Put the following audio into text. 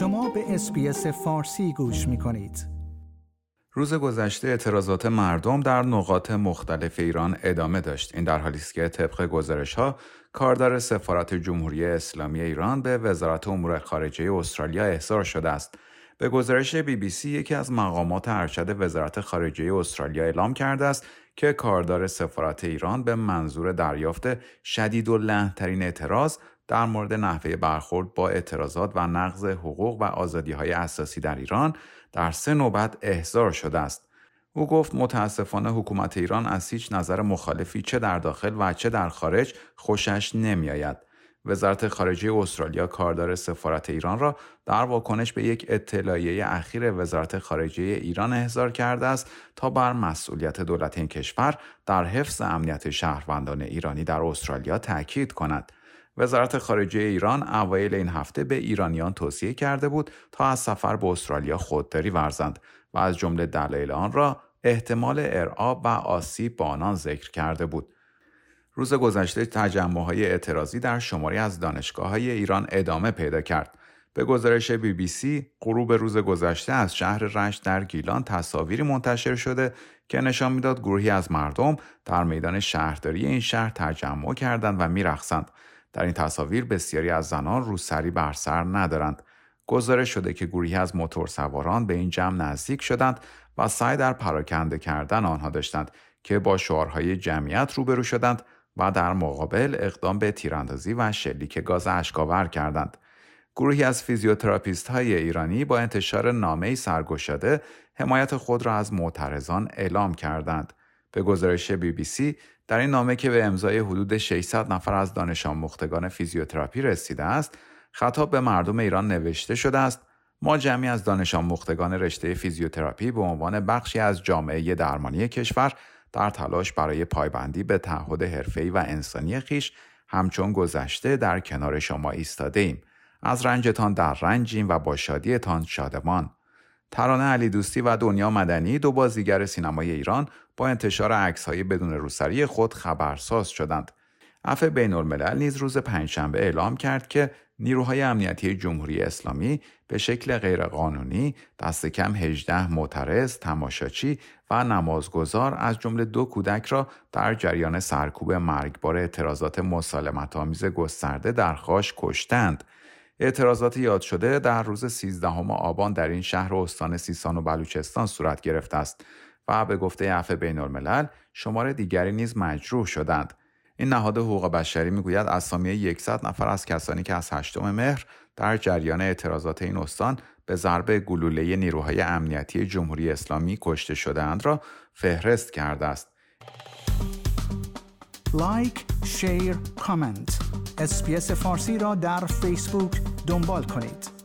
شما به SBS فارسی گوش می کنید. روز گذشته اعتراضات مردم در نقاط مختلف ایران ادامه داشت. این در حالی است که طبق گزارش ها کاردار سفارت جمهوری اسلامی ایران به وزارت امور خارجه استرالیا احضار شده است. به گزارش بی بی سی یکی از مقامات ارشد وزارت خارجه استرالیا اعلام کرده است که کاردار سفارت ایران به منظور دریافت شدید و اعتراض در مورد نحوه برخورد با اعتراضات و نقض حقوق و آزادی های اساسی در ایران در سه نوبت احضار شده است. او گفت متاسفانه حکومت ایران از هیچ نظر مخالفی چه در داخل و چه در خارج خوشش نمیآید. وزارت خارجه استرالیا کاردار سفارت ایران را در واکنش به یک اطلاعیه اخیر وزارت خارجه ایران احضار کرده است تا بر مسئولیت دولت این کشور در حفظ امنیت شهروندان ایرانی در استرالیا تاکید کند. وزارت خارجه ایران اوایل این هفته به ایرانیان توصیه کرده بود تا از سفر به استرالیا خودداری ورزند و از جمله دلایل آن را احتمال ارعاب و آسیب با آنان ذکر کرده بود. روز گذشته تجمع های اعتراضی در شماری از دانشگاه های ایران ادامه پیدا کرد. به گزارش بی بی سی، غروب روز گذشته از شهر رشت در گیلان تصاویری منتشر شده که نشان می‌داد گروهی از مردم در میدان شهرداری این شهر تجمع کردند و میرقصند. در این تصاویر بسیاری از زنان روسری بر سر ندارند. گزارش شده که گروهی از موتورسواران به این جمع نزدیک شدند و سعی در پراکنده کردن آنها داشتند که با شعارهای جمعیت روبرو شدند و در مقابل اقدام به تیراندازی و شلیک گاز اشک‌آور کردند. گروهی از فیزیوتراپیست های ایرانی با انتشار نامه سرگشاده حمایت خود را از معترضان اعلام کردند. به گزارش بی بی سی در این نامه که به امضای حدود 600 نفر از دانش آموختگان فیزیوتراپی رسیده است، خطاب به مردم ایران نوشته شده است ما جمعی از دانش آموختگان رشته فیزیوتراپی به عنوان بخشی از جامعه درمانی کشور در تلاش برای پایبندی به تعهد حرفه‌ای و انسانی خویش همچون گذشته در کنار شما ایستاده ایم. از رنجتان در رنجیم و با شادیتان شادمان. ترانه علی دوستی و دنیا مدنی دو بازیگر سینمای ایران با انتشار عکس‌های بدون روسری خود خبرساز شدند. عفو بین الملل نیز روز پنجشنبه اعلام کرد که نیروهای امنیتی جمهوری اسلامی به شکل غیرقانونی دست کم 18 معترض، تماشاچی و نمازگزار از جمله دو کودک را در جریان سرکوب مرگبار اعتراضات مسالمت آمیز گسترده در خاش کشتند. اعتراضات یاد شده در روز 13 آبان در این شهر و استان سیستان و بلوچستان صورت گرفته است و به گفته عفو بین الملل شمار دیگری نیز مجروح شدند. این نهاد حقوق بشری می‌گوید اسامی 100 نفر از کسانی که از 8 مهر در جریان اعتراضات این استان به ضرب گلوله نیروهای امنیتی جمهوری اسلامی کشته شدهاند را فهرست کرده است. like، share، comment. SBS فارسی را در فیسبوک دنبال کنید.